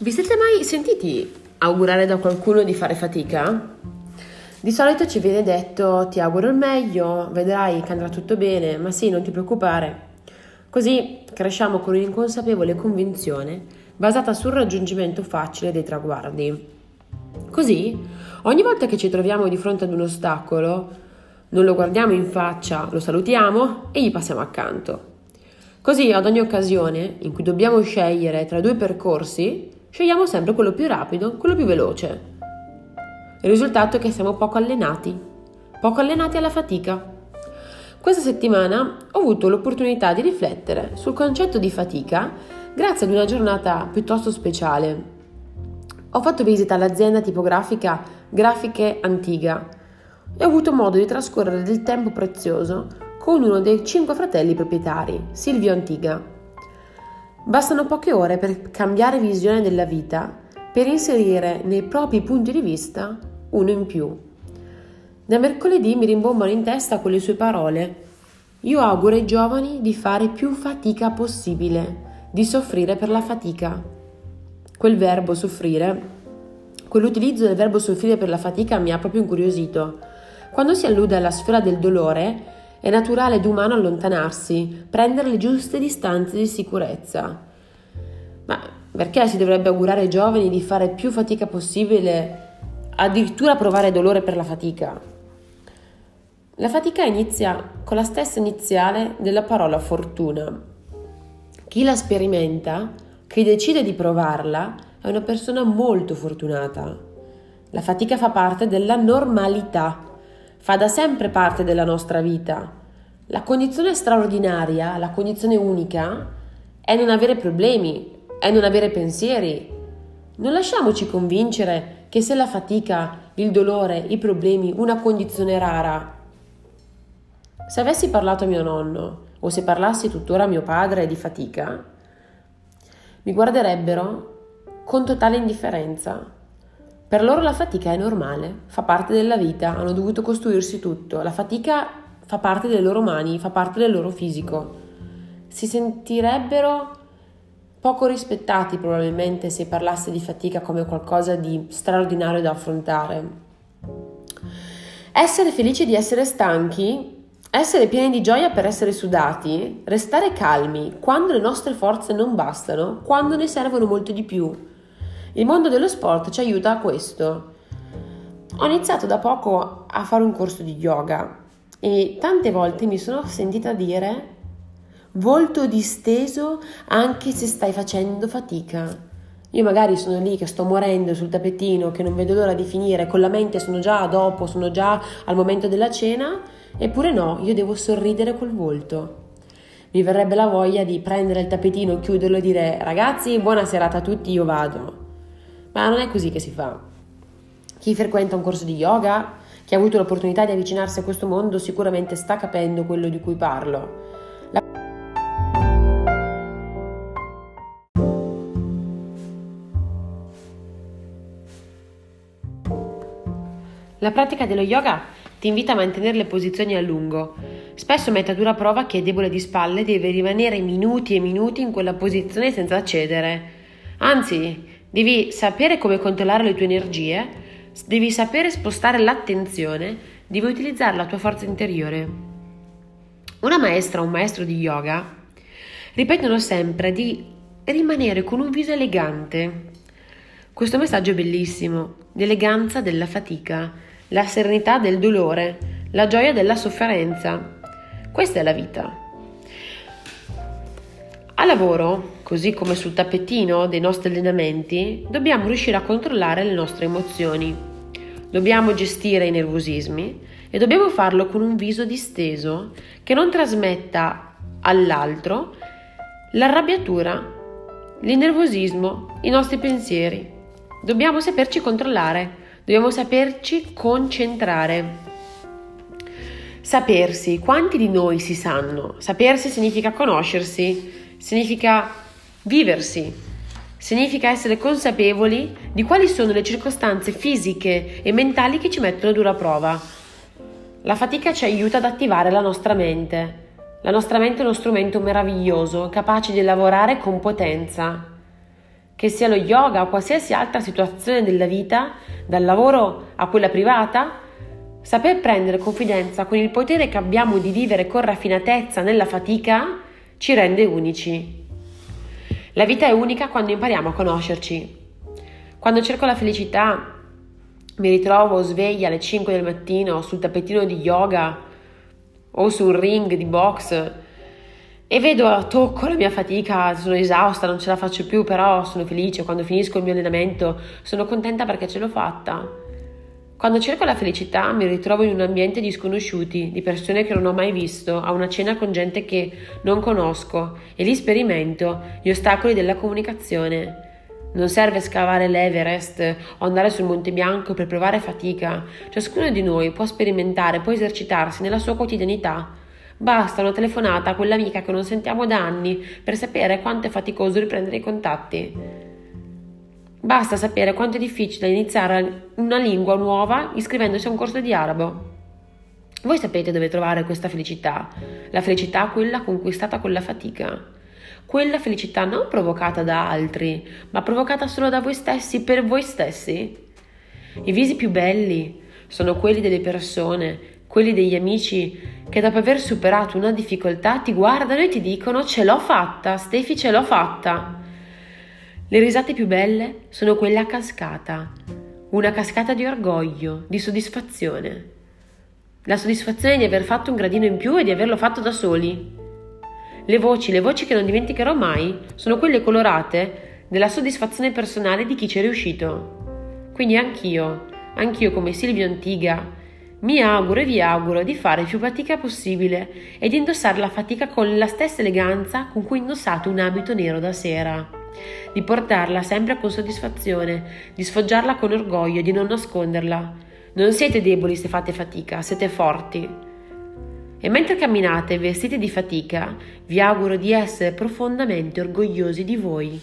Vi siete mai sentiti augurare da qualcuno di fare fatica? Di solito ci viene detto ti auguro il meglio, vedrai che andrà tutto bene, ma sì, non ti preoccupare. Così cresciamo con un'inconsapevole convinzione basata sul raggiungimento facile dei traguardi. Così, ogni volta che ci troviamo di fronte ad un ostacolo, non lo guardiamo in faccia, lo salutiamo e gli passiamo accanto. Così, ad ogni occasione in cui dobbiamo scegliere tra due percorsi, scegliamo sempre quello più rapido, quello più veloce. Il risultato è che siamo poco allenati, poco allenati alla fatica. Questa settimana ho avuto l'opportunità di riflettere sul concetto di fatica grazie ad una giornata piuttosto speciale. Ho fatto visita all'azienda tipografica Grafiche Antiga e ho avuto modo di trascorrere del tempo prezioso con uno dei cinque fratelli proprietari, Silvio Antiga. Bastano poche ore per cambiare visione della vita per inserire nei propri punti di vista uno in più. Da mercoledì mi rimbombano in testa quelle sue parole. Io auguro ai giovani di fare più fatica possibile, di soffrire per la fatica. Quel verbo soffrire, quell'utilizzo del verbo soffrire per la fatica mi ha proprio incuriosito. Quando si allude alla sfera del dolore, è naturale ed umano allontanarsi, prendere le giuste distanze di sicurezza. Ma perché si dovrebbe augurare ai giovani di fare più fatica possibile, addirittura provare dolore per la fatica? La fatica inizia con la stessa iniziale della parola fortuna. Chi la sperimenta, chi decide di provarla, è una persona molto fortunata. La fatica fa parte della normalità, fa da sempre parte della nostra vita. La condizione straordinaria, la condizione unica, è non avere problemi, è non avere pensieri. Non lasciamoci convincere che se la fatica, il dolore, i problemi, una condizione rara. Se avessi parlato a mio nonno, o se parlassi tuttora a mio padre di fatica, mi guarderebbero con totale indifferenza. Per loro la fatica è normale, fa parte della vita, hanno dovuto costruirsi tutto. La fatica fa parte delle loro mani, fa parte del loro fisico. Si sentirebbero poco rispettati probabilmente se parlasse di fatica come qualcosa di straordinario da affrontare. Essere felici di essere stanchi, essere pieni di gioia per essere sudati, restare calmi quando le nostre forze non bastano, quando ne servono molto di più. Il mondo dello sport ci aiuta a questo. Ho iniziato da poco a fare un corso di yoga e tante volte mi sono sentita dire volto disteso anche se stai facendo fatica. Io magari sono lì che sto morendo sul tappetino, che non vedo l'ora di finire, con la mente sono già dopo, sono già al momento della cena, eppure no, io devo sorridere col volto. Mi verrebbe la voglia di prendere il tappetino, chiuderlo e dire ragazzi, buona serata a tutti, io vado. Ma non è così che si fa. Chi frequenta un corso di yoga, chi ha avuto l'opportunità di avvicinarsi a questo mondo, sicuramente sta capendo quello di cui parlo. La pratica dello yoga ti invita a mantenere le posizioni a lungo. Spesso mette a dura prova chi è debole di spalle deve rimanere minuti e minuti in quella posizione senza cedere. Anzi, devi sapere come controllare le tue energie, devi sapere spostare l'attenzione, devi utilizzare la tua forza interiore. Una maestra o un maestro di yoga ripetono sempre di rimanere con un viso elegante. Questo messaggio è bellissimo, l'eleganza della fatica la serenità del dolore, la gioia della sofferenza. Questa è la vita. A lavoro, così come sul tappetino dei nostri allenamenti, dobbiamo riuscire a controllare le nostre emozioni. Dobbiamo gestire i nervosismi e dobbiamo farlo con un viso disteso che non trasmetta all'altro l'arrabbiatura, il nervosismo, i nostri pensieri. Dobbiamo saperci controllare Dobbiamo saperci concentrare. Sapersi, quanti di noi si sanno? Sapersi significa conoscersi, significa viversi, significa essere consapevoli di quali sono le circostanze fisiche e mentali che ci mettono a dura prova. La fatica ci aiuta ad attivare la nostra mente. La nostra mente è uno strumento meraviglioso, capace di lavorare con potenza. che sia lo yoga o qualsiasi altra situazione della vita, dal lavoro a quella privata, saper prendere confidenza con il potere che abbiamo di vivere con raffinatezza nella fatica ci rende unici. La vita è unica quando impariamo a conoscerci. Quando cerco la felicità, mi ritrovo sveglia alle 5 del mattino sul tappetino di yoga o sul ring di box e vedo, tocco la mia fatica, sono esausta, non ce la faccio più, però sono felice, quando finisco il mio allenamento sono contenta perché ce l'ho fatta. Quando cerco la felicità mi ritrovo in un ambiente di sconosciuti, di persone che non ho mai visto, a una cena con gente che non conosco e lì sperimento gli ostacoli della comunicazione. Non serve scavare l'Everest o andare sul Monte Bianco per provare fatica. Ciascuno di noi può sperimentare, può esercitarsi nella sua quotidianità Basta una telefonata a quell'amica che non sentiamo da anni per sapere quanto è faticoso riprendere i contatti. Basta sapere quanto è difficile iniziare una lingua nuova iscrivendosi a un corso di arabo. Voi sapete dove trovare questa felicità? La felicità quella conquistata con la fatica. Quella felicità non provocata da altri, ma provocata solo da voi stessi, per voi stessi. I visi più belli sono quelli delle persone quelli degli amici che dopo aver superato una difficoltà ti guardano e ti dicono ce l'ho fatta, Stefi ce l'ho fatta. Le risate più belle sono quelle a cascata, una cascata di orgoglio, di soddisfazione. La soddisfazione di aver fatto un gradino in più e di averlo fatto da soli. Le voci, le voci che non dimenticherò mai, sono quelle colorate della soddisfazione personale di chi ci è riuscito. Quindi anch'io, anch'io come Silvio Antiga, mi auguro e vi auguro di fare più fatica possibile e di indossare la fatica con la stessa eleganza con cui indossate un abito nero da sera, di portarla sempre con soddisfazione, di sfoggiarla con orgoglio, di non nasconderla. Non siete deboli se fate fatica, siete forti. E mentre camminate vestiti di fatica, vi auguro di essere profondamente orgogliosi di voi.